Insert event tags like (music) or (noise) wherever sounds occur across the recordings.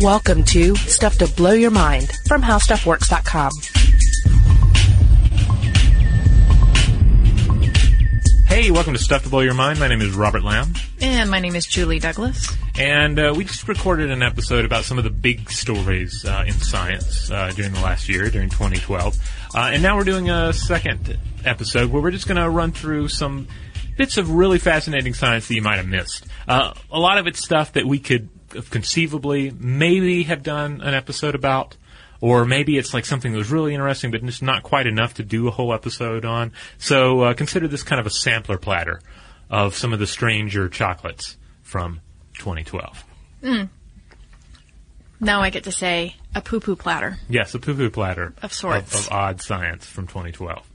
Welcome to Stuff to Blow Your Mind from HowStuffWorks.com. Hey, welcome to Stuff to Blow Your Mind. My name is Robert Lamb. And my name is Julie Douglas. And uh, we just recorded an episode about some of the big stories uh, in science uh, during the last year, during 2012. Uh, and now we're doing a second episode where we're just going to run through some bits of really fascinating science that you might have missed. Uh, a lot of it's stuff that we could conceivably maybe have done an episode about. Or maybe it's like something that was really interesting, but just not quite enough to do a whole episode on. So uh, consider this kind of a sampler platter of some of the stranger chocolates from 2012. Now I get to say a poo poo platter. Yes, a poo-poo platter Of sorts. of, of odd science from 2012.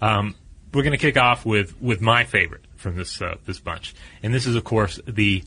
Um, we're going to kick off with with my favorite from this uh, this bunch, and this is of course the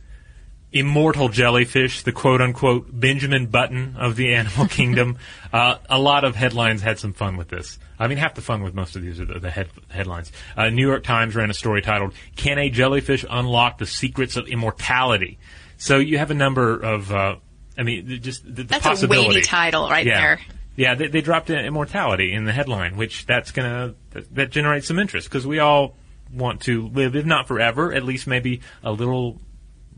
immortal jellyfish, the quote unquote Benjamin Button of the animal (laughs) kingdom. Uh, a lot of headlines had some fun with this. I mean, half the fun with most of these are the, the head, headlines. Uh, New York Times ran a story titled "Can a jellyfish unlock the secrets of immortality?" So you have a number of, uh, I mean, just the, the That's a weighty title right yeah. there. Yeah, they, they dropped in immortality in the headline, which that's gonna that, that generates some interest because we all want to live, if not forever, at least maybe a little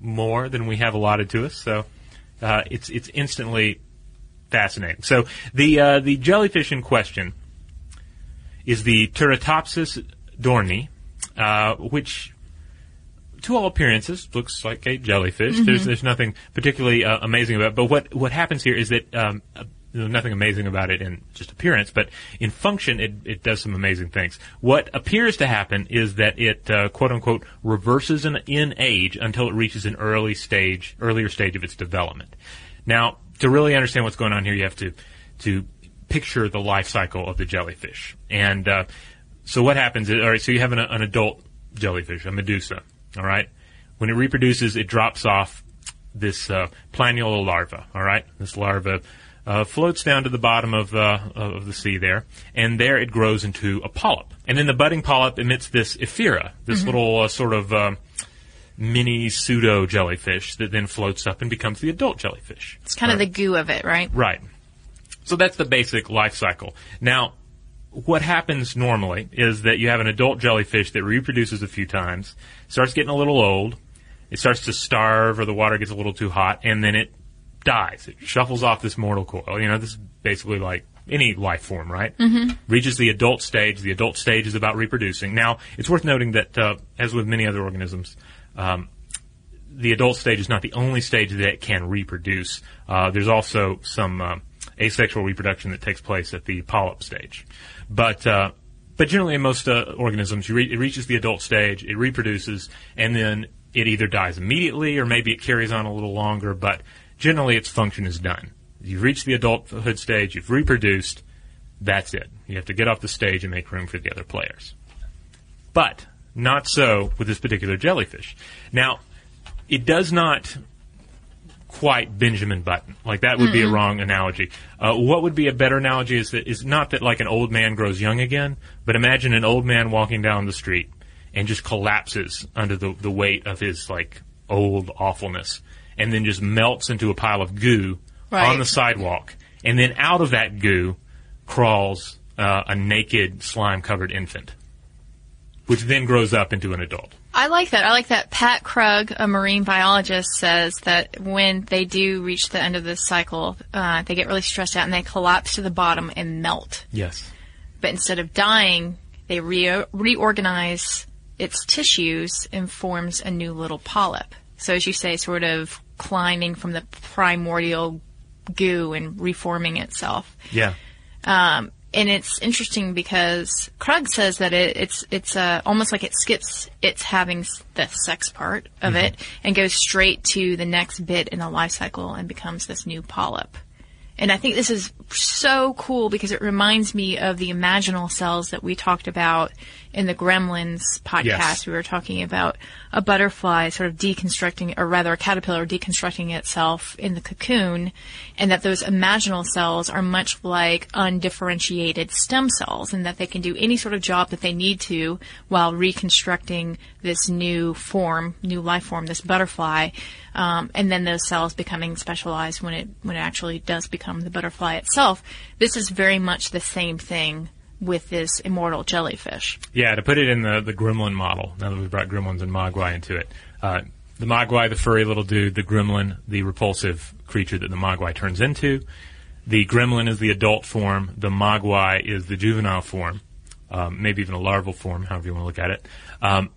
more than we have allotted to us. So uh, it's it's instantly fascinating. So the uh, the jellyfish in question is the Turritopsis dohrnii, uh, which to all appearances looks like a jellyfish. There's there's nothing particularly uh, amazing about it. But what what happens here is that um, there's nothing amazing about it in just appearance, but in function, it, it does some amazing things. What appears to happen is that it uh, quote unquote reverses in, in age until it reaches an early stage, earlier stage of its development. Now, to really understand what's going on here, you have to to picture the life cycle of the jellyfish. And uh, so what happens is, all right, so you have an, an adult jellyfish, a medusa, all right? When it reproduces, it drops off this uh, planula larva, all right? This larva uh, floats down to the bottom of, uh, of the sea there, and there it grows into a polyp. And then the budding polyp emits this ephyra, this little uh, sort of um, mini pseudo jellyfish that then floats up and becomes the adult jellyfish. It's kind of the goo of it, right? Right. So that's the basic life cycle. Now, what happens normally is that you have an adult jellyfish that reproduces a few times, starts getting a little old, it starts to starve or the water gets a little too hot, and then it dies. It shuffles off this mortal coil. You know, this is basically like any life form, right? Mm-hmm. Reaches the adult stage. The adult stage is about reproducing. Now, it's worth noting that, uh, as with many other organisms, um, the adult stage is not the only stage that it can reproduce. Uh, there's also some uh, asexual reproduction that takes place at the polyp stage. But uh, but generally, in most uh, organisms, you re- it reaches the adult stage, it reproduces, and then it either dies immediately or maybe it carries on a little longer. But generally, its function is done. You've reached the adulthood stage, you've reproduced. That's it. You have to get off the stage and make room for the other players. But not so with this particular jellyfish. Now, it does not quite Benjamin Button. Like that would be a wrong analogy. Uh, what would be a better analogy is that is not that like an old man grows young again, but imagine an old man walking down the street and just collapses under the the weight of his like old awfulness, and then just melts into a pile of goo Right. on the sidewalk, and then out of that goo crawls uh, a naked slime covered infant, which then grows up into an adult. I like that. I like that. Pat Krug, a marine biologist, says that when they do reach the end of this cycle, uh, they get really stressed out and they collapse to the bottom and melt. Yes. But instead of dying, they re- reorganize its tissues and forms a new little polyp. So as you say, sort of climbing from the primordial goo and reforming itself. Yeah. Um, and it's interesting because Krug says that it, it's it's uh, almost like it skips its having the sex part of it and goes straight to the next bit in the life cycle and becomes this new polyp. And I think this is so cool because it reminds me of the imaginal cells that we talked about in the Gremlins podcast. Yes. We were talking about a butterfly sort of deconstructing, or rather a caterpillar deconstructing itself in the cocoon, and that those imaginal cells are much like undifferentiated stem cells, and that they can do any sort of job that they need to while reconstructing this new form, new life form, this butterfly, um, and then those cells becoming specialized when it when it actually does become the butterfly itself. This is very much the same thing with this immortal jellyfish. Yeah, to put it in the, the gremlin model, now that we've brought gremlins and mogwai into it. Uh, the mogwai, the furry little dude, the gremlin, the repulsive creature that the mogwai turns into. The gremlin is the adult form. The mogwai is the juvenile form, um, maybe even a larval form, however you want to look at it. Um,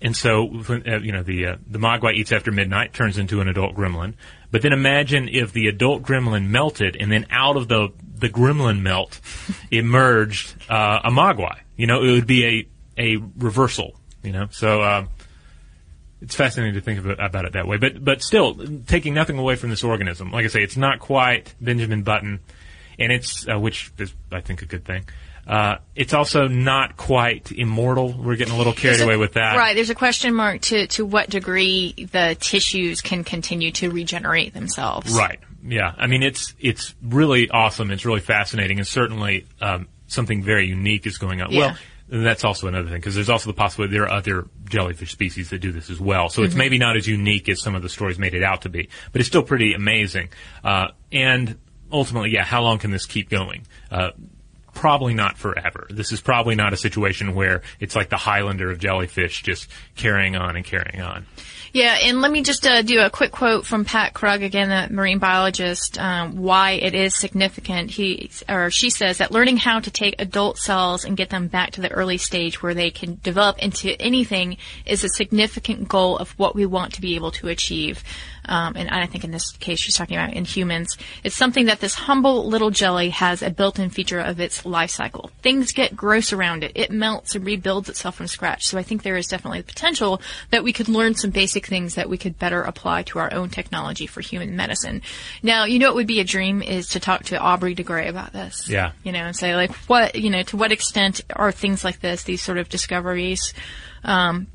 and so, uh, you know, the uh, the mogwai eats after midnight, turns into an adult gremlin. But then imagine if the adult gremlin melted, and then out of the the gremlin melt (laughs) emerged uh, a mogwai. You know, it would be a a reversal. You know, so um, it's fascinating to think about, about it that way. But but still, taking nothing away from this organism. Like I say, it's not quite Benjamin Button, and it's uh, which is I think a good thing. Uh, it's also not quite immortal. We're getting a little carried a- away with that. Right. There's a question mark to, to what degree the tissues can continue to regenerate themselves. Right. Yeah. I mean, it's it's really awesome. It's really fascinating, and certainly um, something very unique is going on. Yeah. Well, and that's also another thing because there's also the possibility there are other jellyfish species that do this as well. So Mm-hmm. it's maybe not as unique as some of the stories made it out to be, but it's still pretty amazing. Uh, and ultimately, yeah, how long can this keep going? Uh, probably not forever. This is probably not a situation where it's like the Highlander of jellyfish just carrying on and carrying on. Yeah, and let me just uh, do a quick quote from Pat Krug, again, the marine biologist, um, why it is significant. He or she says that learning how to take adult cells and get them back to the early stage where they can develop into anything is a significant goal of what we want to be able to achieve. Um, and I think in this case she's talking about in humans. It's something that this humble little jelly has a built-in feature of its life cycle. Things get gross around it. It melts and rebuilds itself from scratch. So I think there is definitely the potential that we could learn some basic things that we could better apply to our own technology for human medicine. Now, you know what would be a dream is to talk to Aubrey de Grey about this. Yeah. You know, and say like, what, you know, to what extent are things like this, these sort of discoveries, um,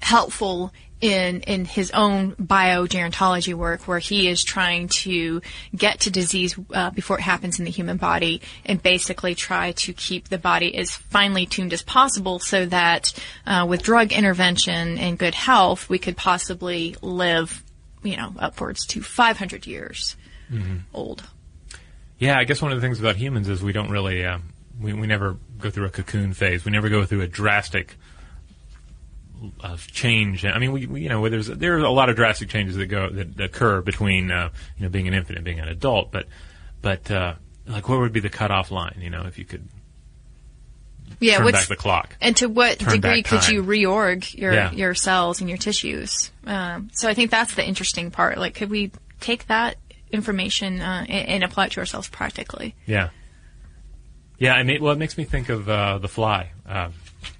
helpful in in his own biogerontology work, where he is trying to get to disease uh, before it happens in the human body, and basically try to keep the body as finely tuned as possible, so that uh, with drug intervention and good health, we could possibly live, you know, upwards to 500 years old. Yeah, I guess one of the things about humans is we don't really, uh, we, we never go through a cocoon phase. We never go through a drastic uh, change. I mean, we, we you know, there's there are a lot of drastic changes that go that occur between uh, you know being an infant and being an adult. But but uh, like, what would be the cutoff line? You know, if you could Yeah, turn what's back the clock. And to what degree could you reorg your Yeah. your cells and your tissues? Um, so I think that's the interesting part. Like, could we take that information uh, and, and apply it to ourselves practically? Yeah. Yeah, I mean, well, it makes me think of uh, the Fly uh,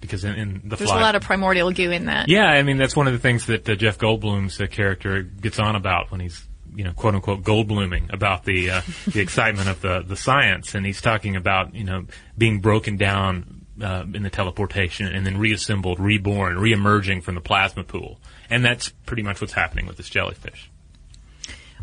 because in, in the There's Fly, a lot of primordial goo in that. Yeah, I mean that's one of the things that uh, Jeff Goldblum's uh, character gets on about when he's you know quote unquote Goldbluming about the uh, the (laughs) excitement of the the science, and he's talking about you know being broken down uh, in the teleportation and then reassembled, reborn, reemerging from the plasma pool, and that's pretty much what's happening with this jellyfish.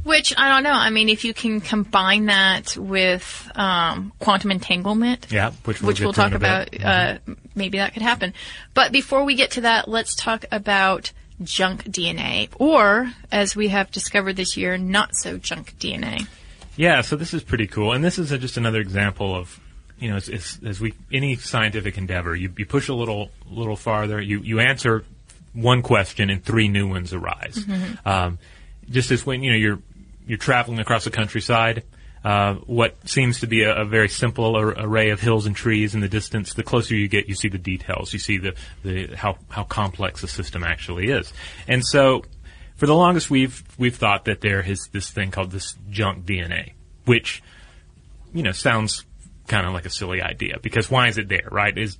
Which I don't know. I mean, if you can combine that with um, quantum entanglement, Yeah, which we'll which we'll talk about, uh, maybe that could happen. But before we get to that, let's talk about junk DNA, or as we have discovered this year, not so junk DNA. Yeah, so this is pretty cool, and this is a, just another example of, you know, as, as, as we any scientific endeavor, you, you push a little little farther, you you answer one question, and three new ones arise. Um, just as when you know you're you're traveling across the countryside, uh, what seems to be a, a very simple ar- array of hills and trees in the distance, the closer you get, you see the details, you see the, the how how complex the system actually is, and so for the longest we've we've thought that there is this thing called this junk DNA, which you know sounds kind of like a silly idea because why is it there, right? Is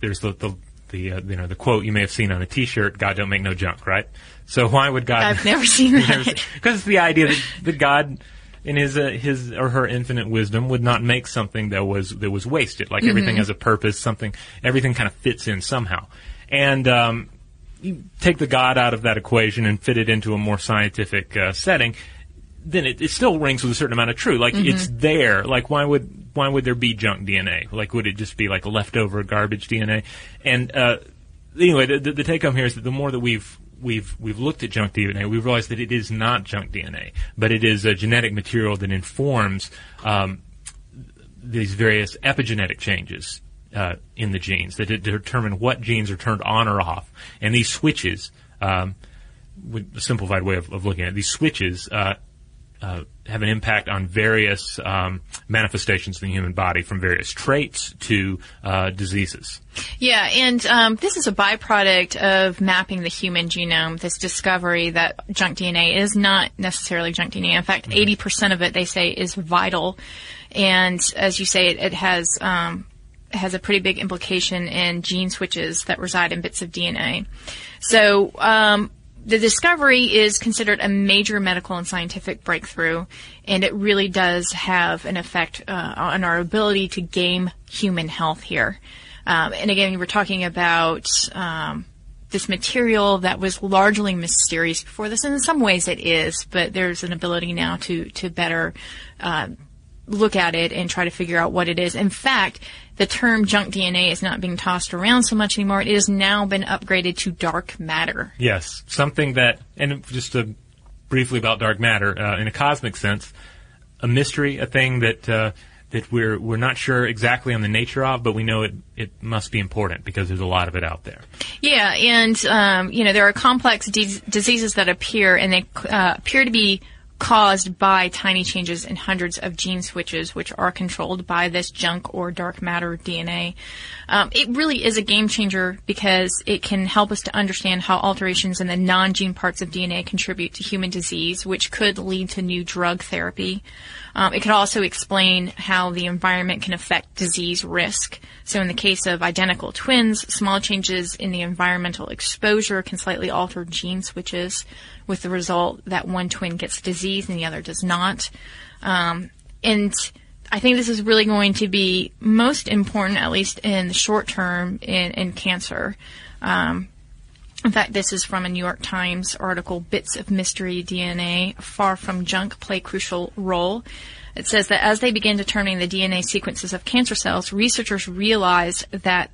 there's the the, the uh, you know the quote you may have seen on a T-shirt, "God don't make no junk," right? So why would God? I've never seen (laughs) that. because it's the idea that, that God in his uh, his or her infinite wisdom, would not make something that was that was wasted. Like everything has a purpose. Something everything kind of fits in somehow. And um, you take the God out of that equation and fit it into a more scientific uh, setting, then it, it still rings with a certain amount of truth. Like it's there. Like why would why would there be junk DNA? Like would it just be like leftover garbage DNA? And uh, anyway, the, the, the take home here is that the more that we've we've we've looked at junk DNA, we've realized that it is not junk DNA, but it is a genetic material that informs um, these various epigenetic changes uh, in the genes that determine what genes are turned on or off, and these switches. Um, with a simplified way of, of looking at it, these switches uh, uh, have an impact on various um, manifestations in the human body, from various traits to uh, diseases. Yeah, and um, this is a byproduct of mapping the human genome. This discovery that junk DNA is not necessarily junk DNA. In fact, eighty percent of it they say is vital, and as you say, it, it has um, has a pretty big implication in gene switches that reside in bits of DNA. So. The discovery is considered a major medical and scientific breakthrough, and it really does have an effect uh, on our ability to game human health here. Um, and again, we're talking about um, this material that was largely mysterious before this, and in some ways it is, but there's an ability now to to better uh, look at it and try to figure out what it is. In fact, the term junk DNA is not being tossed around so much anymore. It has now been upgraded to dark matter. Yes, something that, and just to briefly about dark matter, uh, in a cosmic sense, a mystery, a thing that uh, that we're we're not sure exactly on the nature of, but we know it it must be important because there's a lot of it out there. Yeah, and um, you know there are complex de- diseases that appear, and they uh, appear to be caused by tiny changes in hundreds of gene switches, which are controlled by this junk or dark matter DNA. Um, it really is a game changer because it can help us to understand how alterations in the non-gene parts of DNA contribute to human disease, which could lead to new drug therapy. Um, it could also explain how the environment can affect disease risk. So in the case of identical twins, small changes in the environmental exposure can slightly alter gene switches with the result that one twin gets disease and the other does not. Um, and I think this is really going to be most important, at least in the short term, in, in cancer. Um, in fact, this is from a New York Times article, Bits of Mystery DNA, Far from Junk Play Crucial Role. It says that as they began determining the DNA sequences of cancer cells, researchers realized that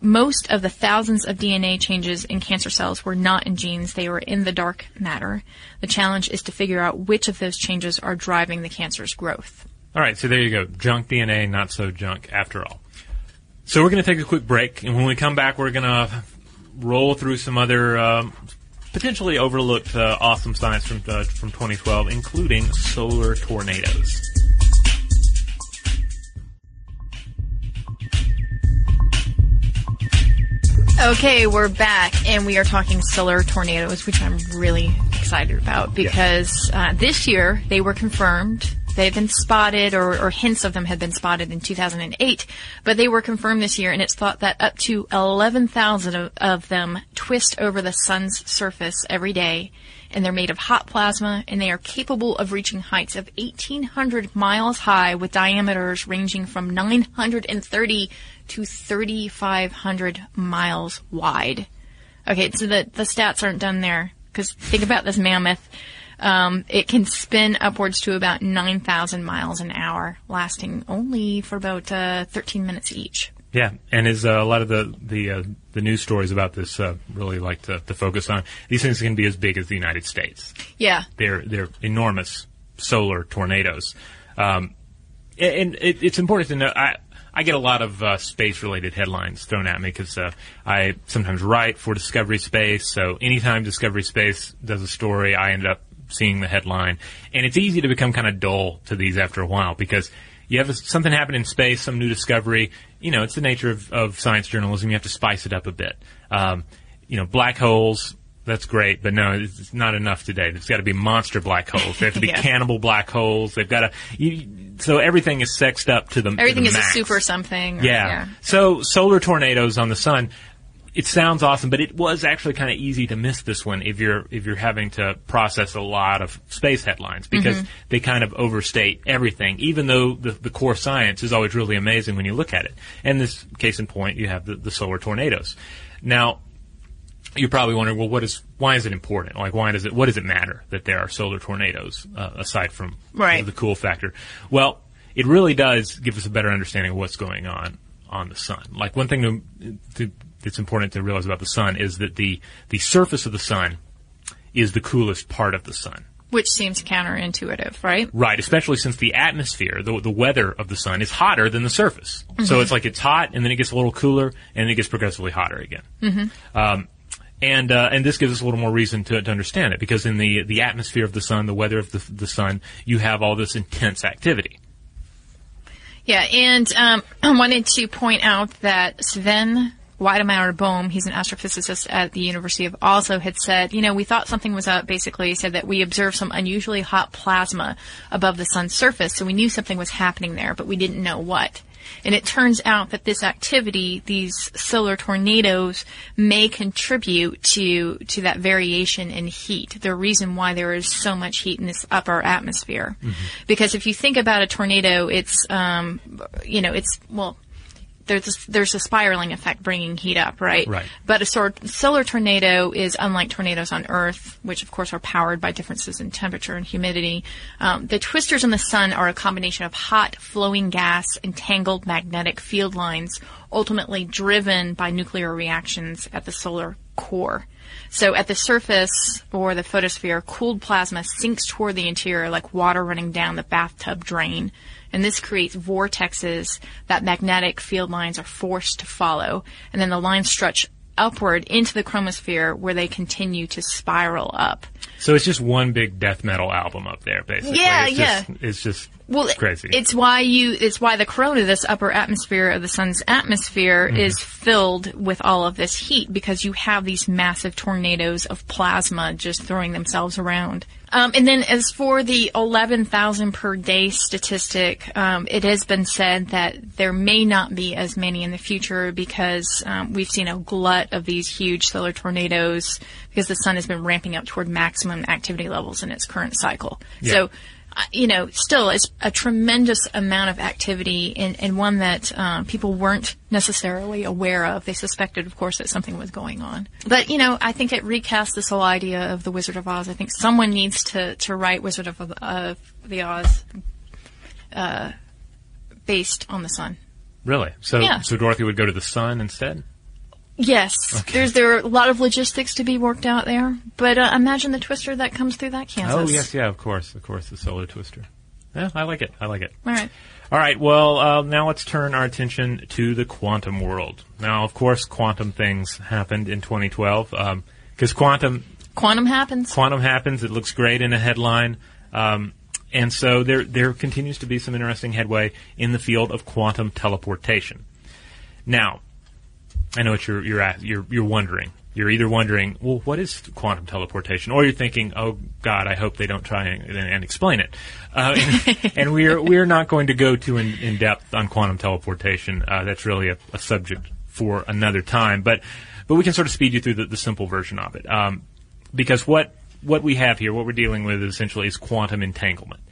most of the thousands of DNA changes in cancer cells were not in genes, they were in the dark matter. The challenge is to figure out which of those changes are driving the cancer's growth. All right, so there you go. Junk DNA, not so junk after all. So we're going to take a quick break, and when we come back, we're going to roll through some other um, potentially overlooked uh, awesome science from uh, from 2012, including solar tornadoes. Okay, we're back, and we are talking solar tornadoes, which I'm really excited about because uh, this year they were confirmed. They've been spotted, or, or hints of them had been spotted in 2008, but they were confirmed this year, and it's thought that up to 11,000 of, of them twist over the sun's surface every day, and they're made of hot plasma, and they are capable of reaching heights of 1,800 miles high with diameters ranging from 930 to 3,500 miles wide. Okay, so the, the stats aren't done there, because think about this mammoth. Um, it can spin upwards to about 9,000 miles an hour, lasting only for about uh, 13 minutes each. Yeah, and as uh, a lot of the the uh, the news stories about this uh, really like to, to focus on, these things can be as big as the United States. Yeah. They're they're enormous solar tornadoes, um, and, it, it's important to know. I I get a lot of uh, space related headlines thrown at me because uh, I sometimes write for Discovery Space. So anytime Discovery Space does a story, I end up seeing the headline, and it's easy to become kind of dull to these after a while because you have a, something happen in space, some new discovery. You know, it's the nature of, of science journalism. You have to spice it up a bit. Um, you know, black holes. That's great, but no, it's not enough today. There's got to be monster black holes. They have to be (laughs) Yeah. cannibal black holes. They've got to. You, so everything is sexed up to the to Everything the is a super something. or- Yeah. So solar tornadoes on the sun. It sounds awesome, but it was actually kind of easy to miss this one if you're if you're having to process a lot of space headlines because Mm-hmm. they kind of overstate everything, even though the, the core science is always really amazing when you look at it. And this case in point, you have the, the solar tornadoes. Now, you're probably wondering, well, what is why is it important? Like, why does it what does it matter that there are solar tornadoes uh, aside from Right. the cool factor? Well, it really does give us a better understanding of what's going on on the sun. Like one thing to, to, that's important to realize about the sun is that the the surface of the sun is the coolest part of the sun. Which seems counterintuitive, right? Right, especially since the atmosphere, the, the weather of the sun is hotter than the surface. So it's like it's hot and then it gets a little cooler and then it gets progressively hotter again. Um, and uh, and this gives us a little more reason to, to understand it because in the the atmosphere of the sun, the weather of the, the sun, you have all this intense activity. Yeah, and um, (clears throat) I wanted to point out that Sven Wedemeyer-Böhm, he's an astrophysicist at the University of Oslo, had said, you know, we thought something was up. Basically, he said that we observed some unusually hot plasma above the sun's surface, so we knew something was happening there, but we didn't know what. And it turns out that this activity, these solar tornadoes, may contribute to to that variation in heat. The reason why there is so much heat in this upper atmosphere, because if you think about a tornado, it's um, you know, it's well. There's a, there's a spiraling effect bringing heat up, right? Right. But a sor- solar tornado is unlike tornadoes on Earth, which of course are powered by differences in temperature and humidity. Um, the twisters in the sun are a combination of hot, flowing gas and tangled magnetic field lines, ultimately driven by nuclear reactions at the solar core. So at the surface or the photosphere, cooled plasma sinks toward the interior like water running down the bathtub drain. And this creates vortexes that magnetic field lines are forced to follow. And then the lines stretch upward into the chromosphere where they continue to spiral up. So it's just one big death metal album up there, basically. Yeah, it's yeah. Just, it's just Well, it's crazy. It's why you. It's why the corona, this upper atmosphere of the sun's atmosphere, Mm-hmm. is filled with all of this heat because you have these massive tornadoes of plasma just throwing themselves around. Um, and then, as for the 11,000 per day statistic, um, it has been said that there may not be as many in the future because um, we've seen a glut of these huge solar tornadoes because the sun has been ramping up toward maximum activity levels in its current cycle. Yeah. So you know, still it's a tremendous amount of activity and, and one that um, people weren't necessarily aware of. They suspected, of course, that something was going on. But, you know, I think it recasts this whole idea of the Wizard of Oz. I think someone needs to, to write Wizard of, of the Oz uh, based on the sun. really. So Yeah. so Dorothy would go to the sun instead. Yes, there's there are a lot of logistics to be worked out there, but uh, imagine the twister that comes through that Kansas. Oh yes, yeah, of course, of course, the solar twister. Yeah, I like it. I like it. All right. All right. Well, uh, now let's turn our attention to the quantum world. Now, of course, quantum things happened in 2012 because quantum Quantum happens. quantum happens. It looks great in a headline. Um, and so there, there continues to be some interesting headway in the field of quantum teleportation. Now, I know what you're, you're, at, you're, you're wondering. You're either wondering, well, what is quantum teleportation? Or you're thinking, oh God, I hope they don't try and, and explain it. Uh, and, (laughs) and we're, we're not going to go too in, in depth on quantum teleportation. Uh, that's really a, a subject for another time. But, but we can sort of speed you through the, the simple version of it. Um, because what what we have here, what we're dealing with essentially is quantum entanglement,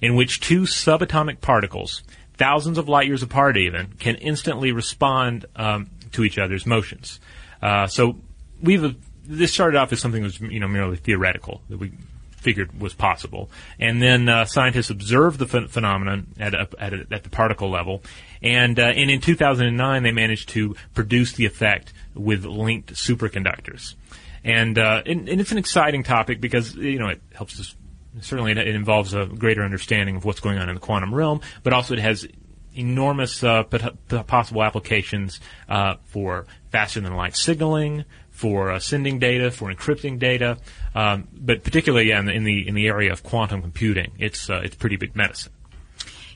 in which two subatomic particles, thousands of light years apart even, can instantly respond um, to each other's motions. Uh, so we've this started off as something that was you know merely theoretical that we figured was possible, and then uh, scientists observed the ph- phenomenon at a, at, a, at the particle level, and uh, and in 2009 they managed to produce the effect with linked superconductors and, uh, and and it's an exciting topic because you know it helps us. Certainly, it, it involves a greater understanding of what's going on in the quantum realm, but also it has enormous uh, possible applications uh, for faster than light signaling, for uh, sending data, for encrypting data, um, but particularly yeah, in, the, in the in the area of quantum computing, it's uh, it's pretty big medicine.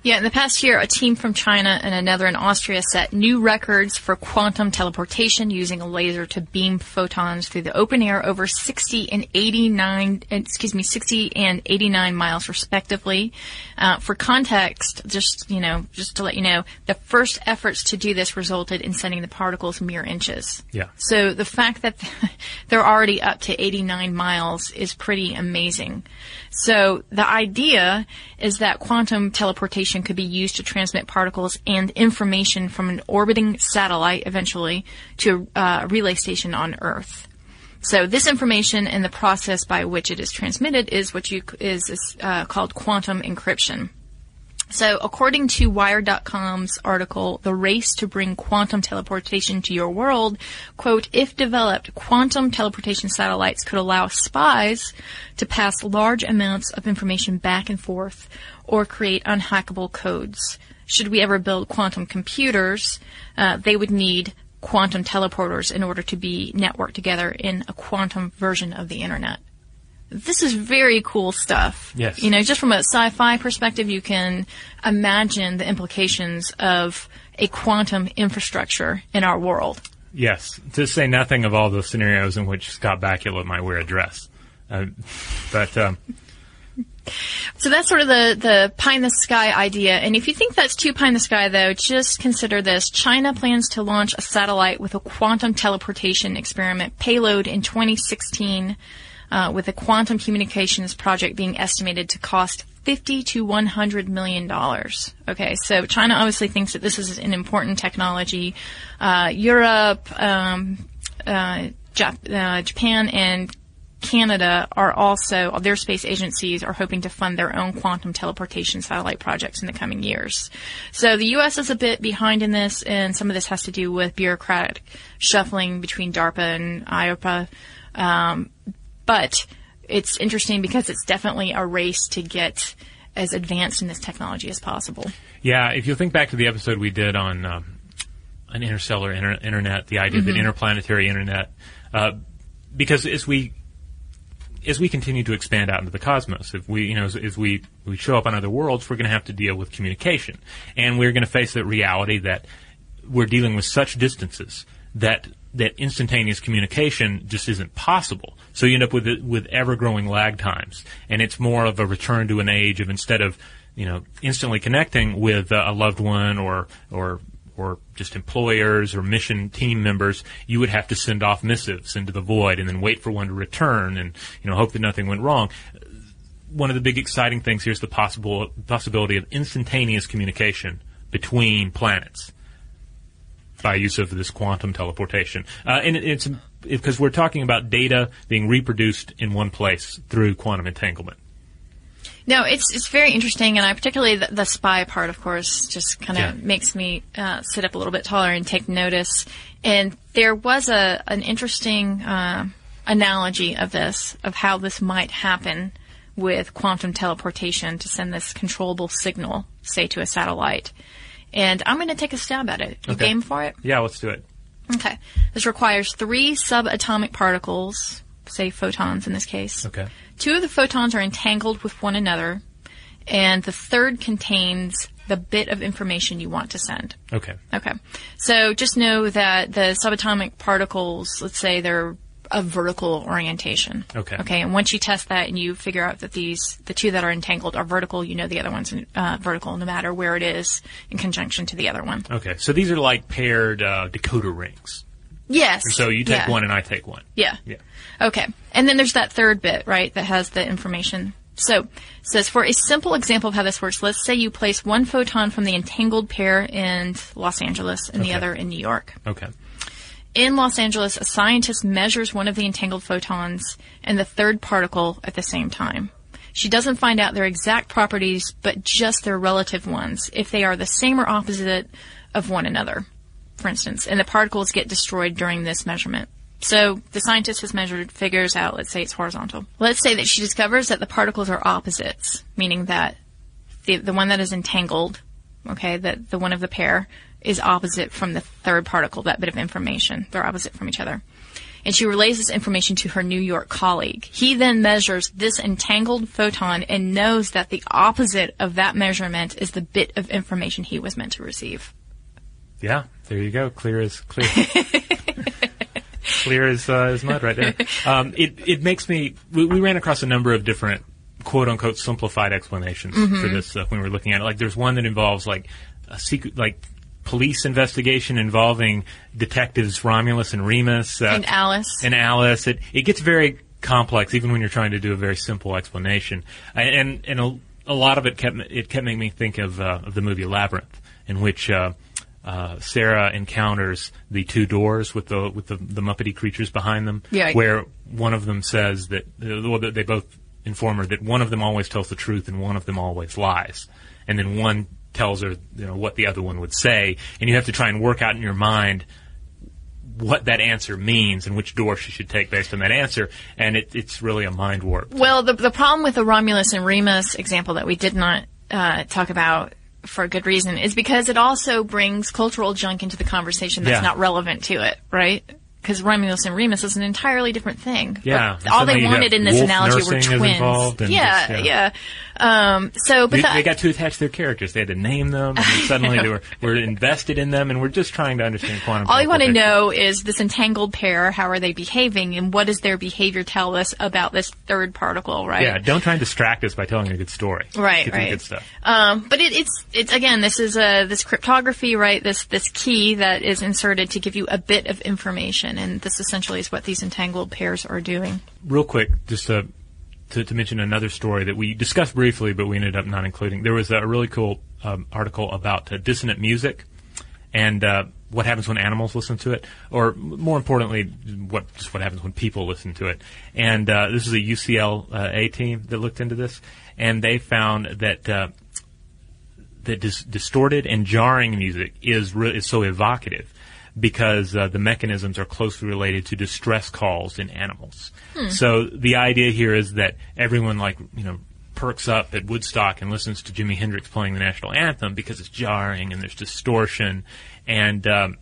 Yeah, in the past year, a team from China and another in Austria set new records for quantum teleportation using a laser to beam photons through the open air over 60 and 89, excuse me, 60 and 89 miles respectively. Uh, for context, just, you know, just to let you know, the first efforts to do this resulted in sending the particles mere inches. Yeah. So the fact that (laughs) they're already up to 89 miles is pretty amazing. So the idea is that quantum teleportation could be used to transmit particles and information from an orbiting satellite eventually to a relay station on Earth. So this information and the process by which it is transmitted is what you is, is uh, called quantum encryption. So, according to Wired.com's article, The Race to Bring Quantum Teleportation to Your World, quote, if developed, quantum teleportation satellites could allow spies to pass large amounts of information back and forth or create unhackable codes. Should we ever build quantum computers, uh, they would need quantum teleporters in order to be networked together in a quantum version of the internet this is very cool stuff. Yes. You know, just from a sci-fi perspective, you can imagine the implications of a quantum infrastructure in our world. Yes, to say nothing of all the scenarios in which Scott Bakula might wear a dress. Uh, but um, so that's sort of the, the pie in the sky idea. And if you think that's too pie in the sky, though, just consider this. China plans to launch a satellite with a quantum teleportation experiment payload in 2016 uh, with the quantum communications project being estimated to cost 50 to 100 million dollars. Okay, so China obviously thinks that this is an important technology. Uh, Europe, um, uh, Jap- uh, Japan, and Canada are also, their space agencies are hoping to fund their own quantum teleportation satellite projects in the coming years. So the U.S. is a bit behind in this, and some of this has to do with bureaucratic shuffling between DARPA and IARPA. Um, but it's interesting because it's definitely a race to get as advanced in this technology as possible. Yeah, if you think back to the episode we did on um, an interstellar inter- internet, the idea mm-hmm. of an interplanetary internet, uh, because as we as we continue to expand out into the cosmos, if we, you know, as, as we, we show up on other worlds, we're going to have to deal with communication. And we're going to face the reality that we're dealing with such distances that that instantaneous communication just isn't possible. So you end up with with ever growing lag times, and it's more of a return to an age of instead of you know instantly connecting with a loved one or or or just employers or mission team members, you would have to send off missives into the void and then wait for one to return and you know hope that nothing went wrong. One of the big exciting things here is the possible possibility of instantaneous communication between planets by use of this quantum teleportation. Uh, and it, it's because we're talking about data being reproduced in one place through quantum entanglement. No, it's it's very interesting, and I particularly the, the spy part, of course, just kind of yeah. makes me uh, sit up a little bit taller and take notice. And there was a an interesting uh, analogy of this, of how this might happen with quantum teleportation to send this controllable signal, say, to a satellite. And I'm going to take a stab at it. You okay. game for it? Yeah, let's do it. Okay. This requires three subatomic particles, say photons in this case. Okay. Two of the photons are entangled with one another, and the third contains the bit of information you want to send. Okay. Okay. So just know that the subatomic particles, let's say they're a vertical orientation. Okay. Okay. And once you test that and you figure out that these, the two that are entangled are vertical, you know the other one's uh, vertical no matter where it is in conjunction to the other one. Okay. So these are like paired uh, decoder rings. Yes. And so you take yeah. one and I take one. Yeah. Yeah. Okay. And then there's that third bit, right, that has the information. So, it says for a simple example of how this works, let's say you place one photon from the entangled pair in Los Angeles and okay. the other in New York. Okay. In Los Angeles, a scientist measures one of the entangled photons and the third particle at the same time. She doesn't find out their exact properties, but just their relative ones, if they are the same or opposite of one another, for instance, and the particles get destroyed during this measurement. So the scientist has measured, figures out, let's say it's horizontal. Let's say that she discovers that the particles are opposites, meaning that the, the one that is entangled, okay, that the one of the pair is opposite from the third particle, that bit of information. They're opposite from each other. and she relays this information to her New York colleague. He then measures this entangled photon and knows that the opposite of that measurement is the bit of information he was meant to receive. Yeah, there you go. Clear as clear. clear as, uh, as mud right there. Um, it, it makes me, we, we ran across a number of different quote unquote simplified explanations for this stuff when we were looking at it. Like there's one that involves like a secret, like police investigation involving detectives Romulus and Remus. Uh, And Alice. and Alice. It it gets very complex even when you're trying to do a very simple explanation. And and a, a lot of it kept it kept making me think of uh, of the movie Labyrinth, in which. Uh, uh, Sarah encounters the two doors with the with the, the Muppety creatures behind them, Yeah. where one of them says that uh, well, they both inform her that one of them always tells the truth and one of them always lies, and then one tells her you know what the other one would say, and you have to try and work out in your mind what that answer means and which door she should take based on that answer, and it, it's really a mind warp. Well, the, the problem with the Romulus and Remus example that we did not uh, talk about for a good reason is because it also brings cultural junk into the conversation that's Yeah. not relevant to it, right? Because Romulus and Remus is an entirely different thing. Yeah. But all they wanted in this analogy were twins. and yeah, yeah. Um, so, but They, the, they got too attached to their characters. They had to name them, and then suddenly they (laughs) were, were invested in them, and we're just trying to understand quantum. all you want to know is this entangled pair. How are they behaving, and what does their behavior tell us about this third particle? Right. Yeah, don't try and distract us by telling a good story. Right, right. Good stuff. Um, but it, it's it's again, this is a this cryptography, right? This this key that is inserted to give you a bit of information, and this essentially is what these entangled pairs are doing. Real quick, just to, to to mention another story that we discussed briefly, but we ended up not including. There was a really cool um, article about uh, dissonant music and uh, what happens when animals listen to it, or more importantly, what just what happens when people listen to it. And uh, this is a UCLA team that looked into this, and they found that. Uh, that dis- distorted and jarring music is re- is so evocative because uh, the mechanisms are closely related to distress calls in animals. So the idea here is that everyone like you know perks up at Woodstock and listens to Jimi Hendrix playing the national anthem because it's jarring and there's distortion and um,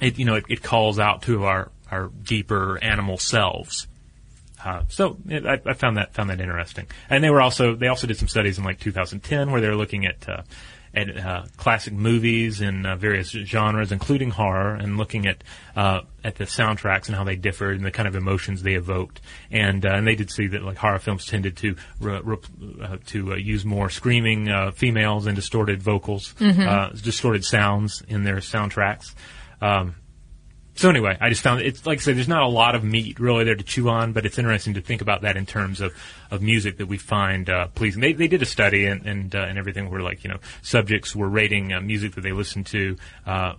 it you know it, it calls out to our our deeper animal selves. Uh, so it, I, I found that found that interesting, and they were also they also did some studies in like 2010 where they were looking at uh, at uh, classic movies in uh, various genres, including horror, and looking at uh, at the soundtracks and how they differed and the kind of emotions they evoked, and uh, and they did see that like horror films tended to re- re- uh, to uh, use more screaming uh, females and distorted vocals, uh, distorted sounds in their soundtracks. Um, so anyway, I just found it's like I said, there's not a lot of meat really there to chew on, but it's interesting to think about that in terms of, of music that we find uh, pleasing. They they did a study and and, uh, and everything where like you know subjects were rating uh, music that they listened to. Uh,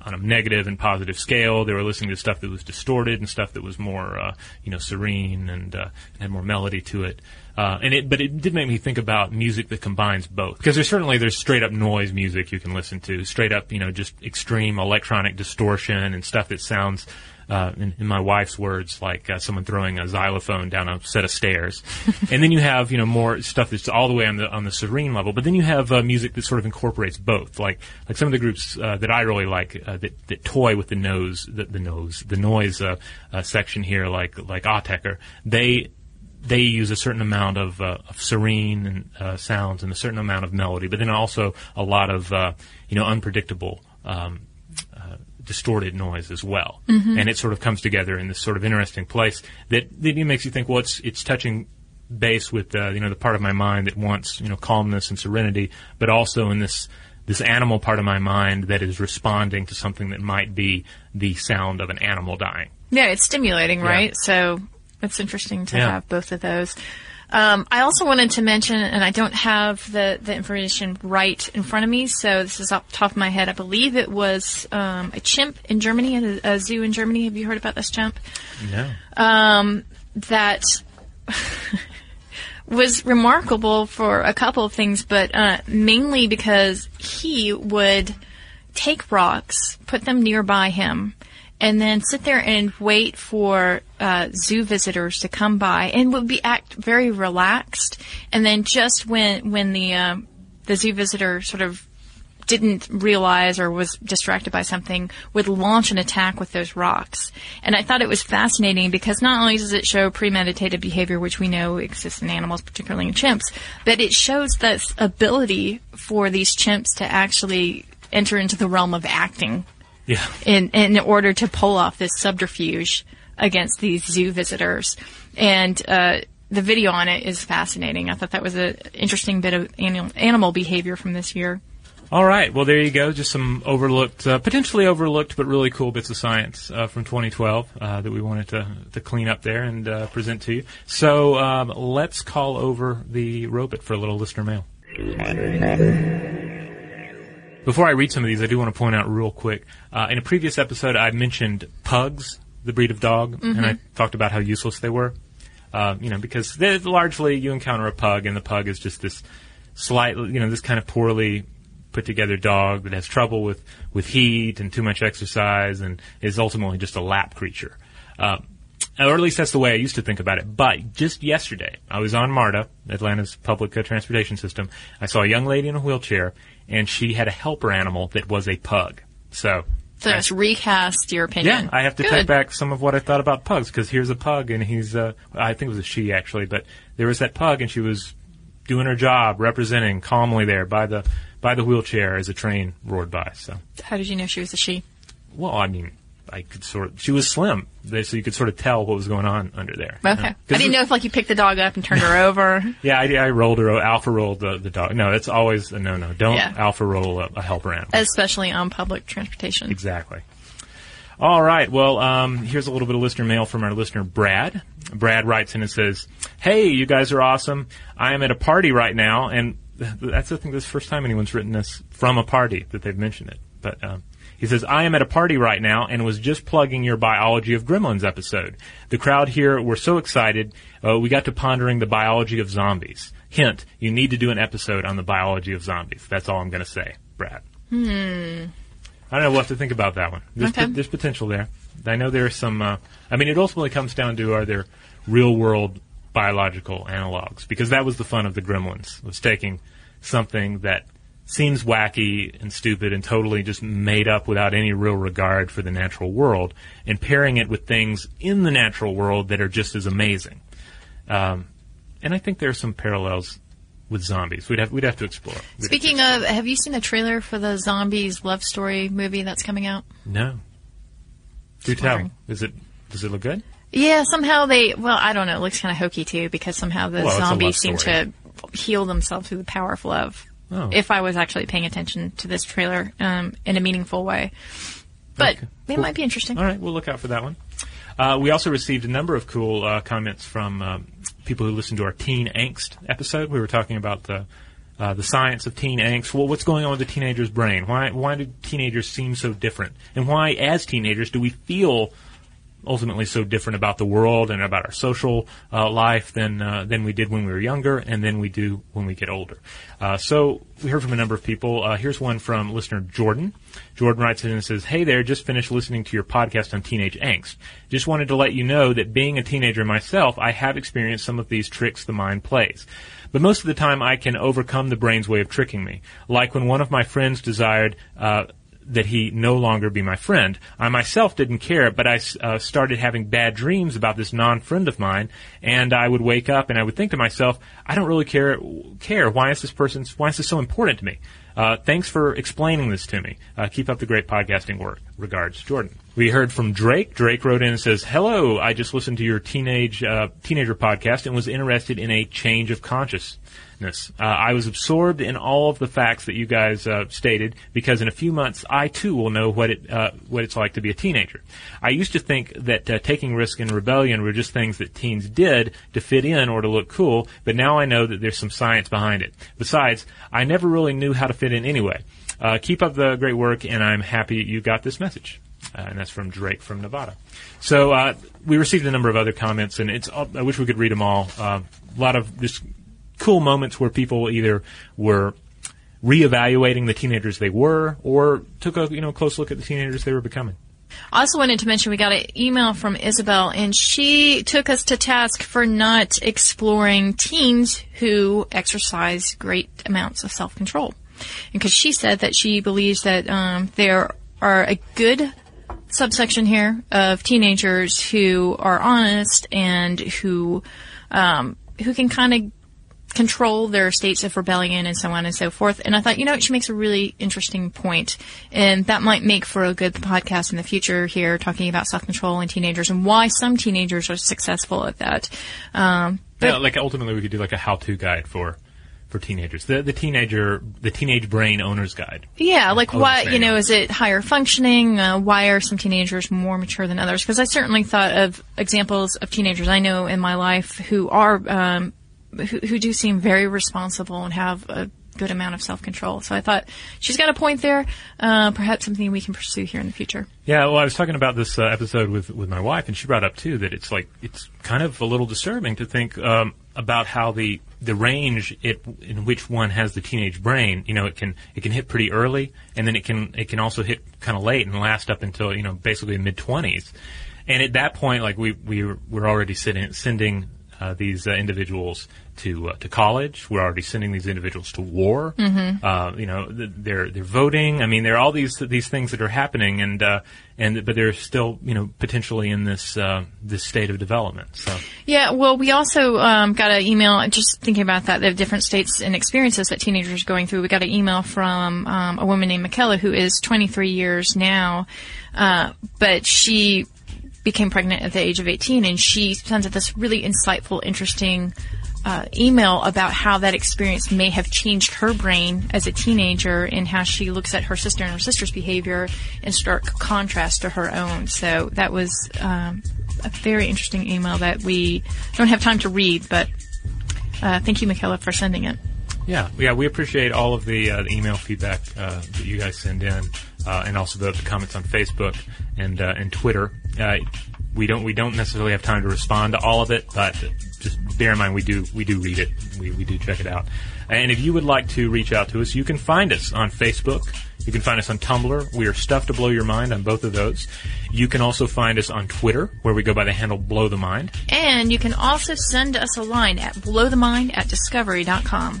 on a negative and positive scale, they were listening to stuff that was distorted and stuff that was more, uh, you know, serene and, uh, and had more melody to it. Uh, and it, but it did make me think about music that combines both. Because there's certainly there's straight up noise music you can listen to, straight up, you know, just extreme electronic distortion and stuff that sounds, uh, in, in my wife's words, like uh, someone throwing a xylophone down a set of stairs. (laughs) and then you have, you know, more stuff that's all the way on the on the serene level. But then you have uh, music that sort of incorporates both, like like some of the groups uh, that I really like uh, that that toy with the nose, the, the nose, the noise uh, uh, section here, like like Autechre. They they use a certain amount of, uh, of serene and, uh, sounds and a certain amount of melody, but then also a lot of uh, you know unpredictable. Um, uh, distorted noise as well, and it sort of comes together in this sort of interesting place that, that makes you think. Well, it's it's touching base with uh, you know the part of my mind that wants you know calmness and serenity, but also in this this animal part of my mind that is responding to something that might be the sound of an animal dying. Yeah, it's stimulating, Yeah. right? So it's interesting to Yeah. have both of those. Um, I also wanted to mention, and I don't have the, the information right in front of me, so this is off the top of my head. I believe it was um, a chimp in Germany, a, a zoo in Germany. Have you heard about this chimp? No. um, that (laughs) was remarkable for a couple of things, but uh, mainly because he would take rocks, put them nearby him, and then sit there and wait for uh, zoo visitors to come by, and would be act very relaxed. And then just when when the um, the zoo visitor sort of didn't realize or was distracted by something would launch an attack with those rocks. And I thought it was fascinating because not only does it show premeditated behavior, which we know exists in animals, particularly in chimps, but it shows this ability for these chimps to actually enter into the realm of acting Yeah. in in order to pull off this subterfuge against these zoo visitors. And uh, the video on it is fascinating. I thought that was an interesting bit of animal, behavior from this year. All right. Well, there you go. Just some overlooked, uh, potentially overlooked, but really cool bits of science uh, from 2012 uh, that we wanted to, to clean up there and uh, present to you. So um, let's call over the robot for a little listener mail. Before I read some of these, I do want to point out real quick. Uh, in a previous episode, I mentioned pugs, the breed of dog, and I talked about how useless they were. Uh, you know, because largely you encounter a pug, and the pug is just this slightly, you know, this kind of poorly put together dog that has trouble with, with heat and too much exercise and is ultimately just a lap creature. Uh, or at least that's the way I used to think about it. But just yesterday, I was on MARTA, Atlanta's public uh, transportation system. I saw a young lady in a wheelchair, and she had a helper animal that was a pug. So, So it's recast your opinion. yeah, I have to Good. take back some of what I thought about pugs because here's a pug, and he's, uh, I think it was a she actually, but there was that pug, and she was doing her job, representing calmly there by the by the wheelchair as a train roared by. So, How did you know she was a she? well, I mean, I could sort of, she was slim, so you could sort of tell what was going on under there. Okay. Uh, I 'cause didn't know if like you picked the dog up and turned her (laughs) over. Yeah, I, I rolled her, alpha rolled the, the dog. No, it's always a no, no. Don't Yeah. alpha roll a, a helper animal. Especially on public transportation. Exactly. All right. Well, um, here's a little bit of listener mail from our listener, Brad. Brad writes in and says, Hey, you guys are awesome. I am at a party right now, and that's, I think, this is the first time anyone's written this from a party that they've mentioned it. But, um, he says, I am at a party right now and was just plugging your Biology of Gremlins episode. The crowd here were so excited, uh, we got to pondering the biology of zombies. Hint, you need to do an episode on the biology of zombies. That's all I'm going to say, Brad. I don't know. We'll have to think about that one. There's, Okay. po- there's potential there. I know there's some. Uh, I mean, it ultimately comes down to are there real world biological analogs? Because that was the fun of the Gremlins was taking something that seems wacky and stupid and totally just made up without any real regard for the natural world and pairing it with things in the natural world that are just as amazing. Um, and I think there are some parallels with zombies. We'd have we'd have to explore. We'd have to Speaking of, have you seen the trailer for the zombies love story movie that's coming out? No. Do tell. wondering. Is it? Does it look good? Yeah, somehow they. Well, I don't know. It looks kind of hokey too because somehow the Well, it's a love zombies seem to heal themselves through the power of love. Oh. If I was actually paying attention to this trailer um, in a meaningful way, but Okay. it Cool. might be interesting. All right, we'll look out for that one. Uh, we also received a number of cool uh, comments from um, people who listened to our teen angst episode. We were talking about the uh, the science of teen angst. Well, what's going on with the teenager's brain? Why why do teenagers seem so different? And why, as teenagers, do we feel ultimately so different about the world and about our social uh, life than uh, than we did when we were younger and than we do when we get older. Uh, so we heard from a number of people. Uh, here's one from listener Jordan. Jordan writes in and says, "Hey there, just finished listening to your podcast on teenage angst. Just wanted to let you know that being a teenager myself, I have experienced some of these tricks the mind plays." But most of the time, I can overcome the brain's way of tricking me. Like when one of my friends desired uh, that he no longer be my friend. I myself didn't care, but I uh, started having bad dreams about this non-friend of mine, and I would wake up and I would think to myself, I don't really care. Care? Why is this person? Why is this so important to me? Uh, thanks for explaining this to me. Uh, keep up the great podcasting work. Regards, Jordan. We heard from Drake. Drake wrote in and says, "Hello, I just listened to your teenage uh, teenager podcast and was interested in a change of consciousness." Uh, I was absorbed in all of the facts that you guys uh, stated because in a few months I too will know what it uh, what it's like to be a teenager. I used to think that uh, taking risk and rebellion were just things that teens did to fit in or to look cool, but now I know that there's some science behind it. Besides, I never really knew how to fit in anyway. Uh, keep up the great work, and I'm happy you got this message. Uh, and that's from Drake from Nevada. So uh, we received a number of other comments, and it's I wish we could read them all. Uh, a lot of just cool moments where people either were reevaluating the teenagers they were, or took a you know close look at the teenagers they were becoming. I also wanted to mention we got an email from Isabel, and she took us to task for not exploring teens who exercise great amounts of self control. because she said that she believes that um, there are a good subsection here of teenagers who are honest and who um, who can kind of control their states of rebellion and so on and so forth. And I thought, you know, she makes a really interesting point, and that might make for a good podcast in the future here, talking about self control in teenagers and why some teenagers are successful at that. Um, yeah, like ultimately we could do like a how-to guide for for teenagers. The the teenager the teenage brain owner's guide. Yeah, like I'll you know is it higher functioning? Uh, why are some teenagers more mature than others? Because I certainly thought of examples of teenagers I know in my life who are um, who, who do seem very responsible and have a good amount of self control. So I thought she's got a point there. Uh, perhaps something we can pursue here in the future. Yeah, well, I was talking about this uh, episode with with my wife, and she brought up too that it's like it's kind of a little disturbing to think um, about how the the range it, in which one has the teenage brain. You know, it can it can hit pretty early, and then it can it can also hit kind of late and last up until you know basically mid twenties. And at that point, like we we were, already sitting, sending uh, these uh, individuals to uh, to college. We're already sending these individuals to war. Mm-hmm. Uh, you know, th- they're they're voting. I mean, there are all these these things that are happening, and uh, and but they're still you know potentially in this uh, this state of development. So Yeah, well, we also um, got an email, just thinking about that, the different states and experiences that teenagers are going through. We got an email from um, a woman named Michaela who is 23 years now, uh, but she became pregnant at the age of 18 and she sends out this really insightful, interesting uh, email about how that experience may have changed her brain as a teenager and how she looks at her sister and her sister's behavior in stark contrast to her own. So that was um, a very interesting email that we don't have time to read, but uh, thank you, Michaela, for sending it. yeah, yeah, we appreciate all of the, uh, the email feedback uh, that you guys send in, uh, and also the, the comments on Facebook and uh, and Twitter. Uh, we don't we don't necessarily have time to respond to all of it, but just bear in mind we do we do read it. We we do check it out. And if you would like to reach out to us, you can find us on Facebook. You can find us on Tumblr. We are Stuff to Blow Your Mind on both of those. You can also find us on Twitter, where we go by the handle Blow the Mind. And you can also send us a line at blowthemind at discovery.com.